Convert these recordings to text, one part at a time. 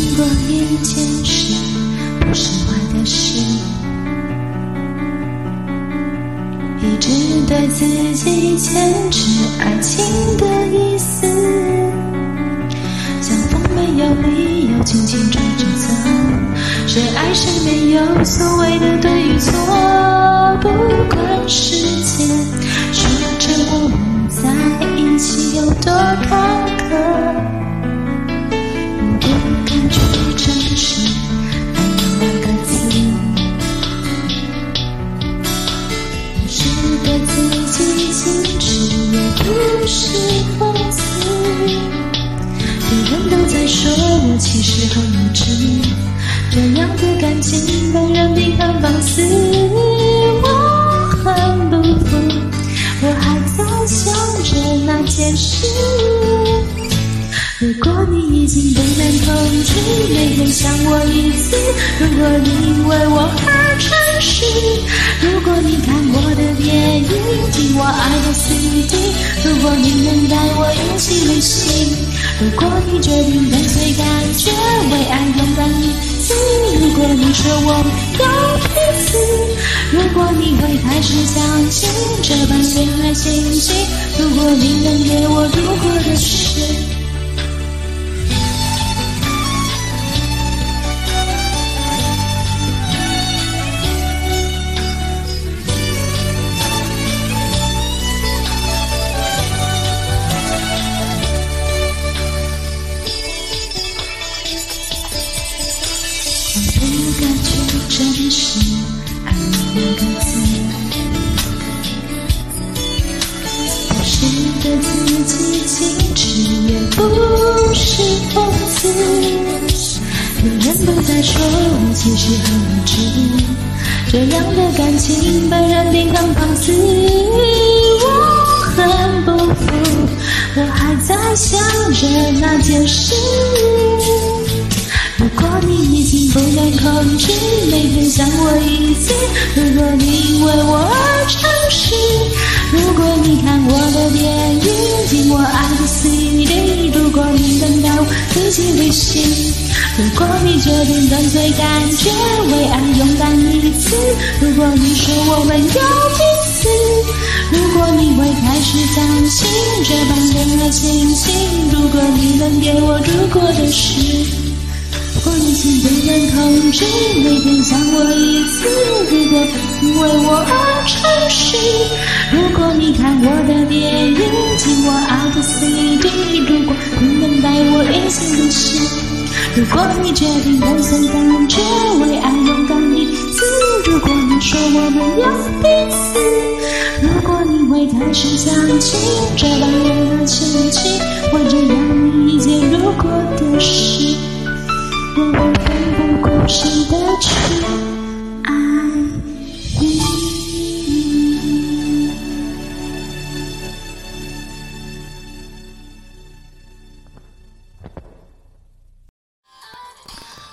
想过一件事，不是坏的事，一直对自己坚持爱情的意思，相逢没有理由，轻轻抓着走，谁爱谁没有所谓的对与错，不管世界说着我们在一起有多坎。对自己坚持也不是放肆，人人都在说我其实很无知，这样的感情本人并很放肆，我很不服，我还在想着那件事。如果你已经不能控制，每天想我一次，如果你为我而诚如果你看我的电影，听我爱的 CD，如果你能带我一起旅行。如果你决定跟随感觉，为爱勇敢一次；如果你说我们有彼此，如果你会开始相信这般恋爱信息，如果你能给我如果的事。说其实很无知，这样的感情被人并很放肆，我很不服，我还在想着那件事。如果你已经不能控制，每天想我一次；如果你为我而诚实，如果你看我的电影，听我爱的 CD，如果你能带我一起旅行。如果你决定跟随感觉，为爱勇敢一次；如果你说我们有彼此，如果你会开始相信这般恋爱信息，如果你能给我如果的事，我已经不能控制，每天想我一次；如果你为我而诚实，如果你看我的电影，听我爱的 CD，如果你能带我一起旅行。如果你决定跟随感觉，为爱勇敢一次；如果你说我们有彼此，如果你会开始相信这般恋爱情景，或者让你一件如果的事，我会奋不顾身的去。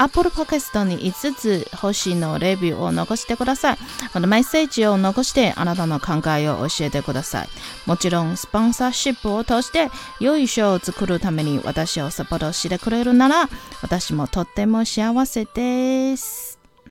Apple Podcast に5つ星のレビューを残してください。このメッセージを残してあなたの考えを教えてください。もちろんスポンサーシップを通して良い賞を作るために私をサポートしてくれるなら私もとっても幸せです。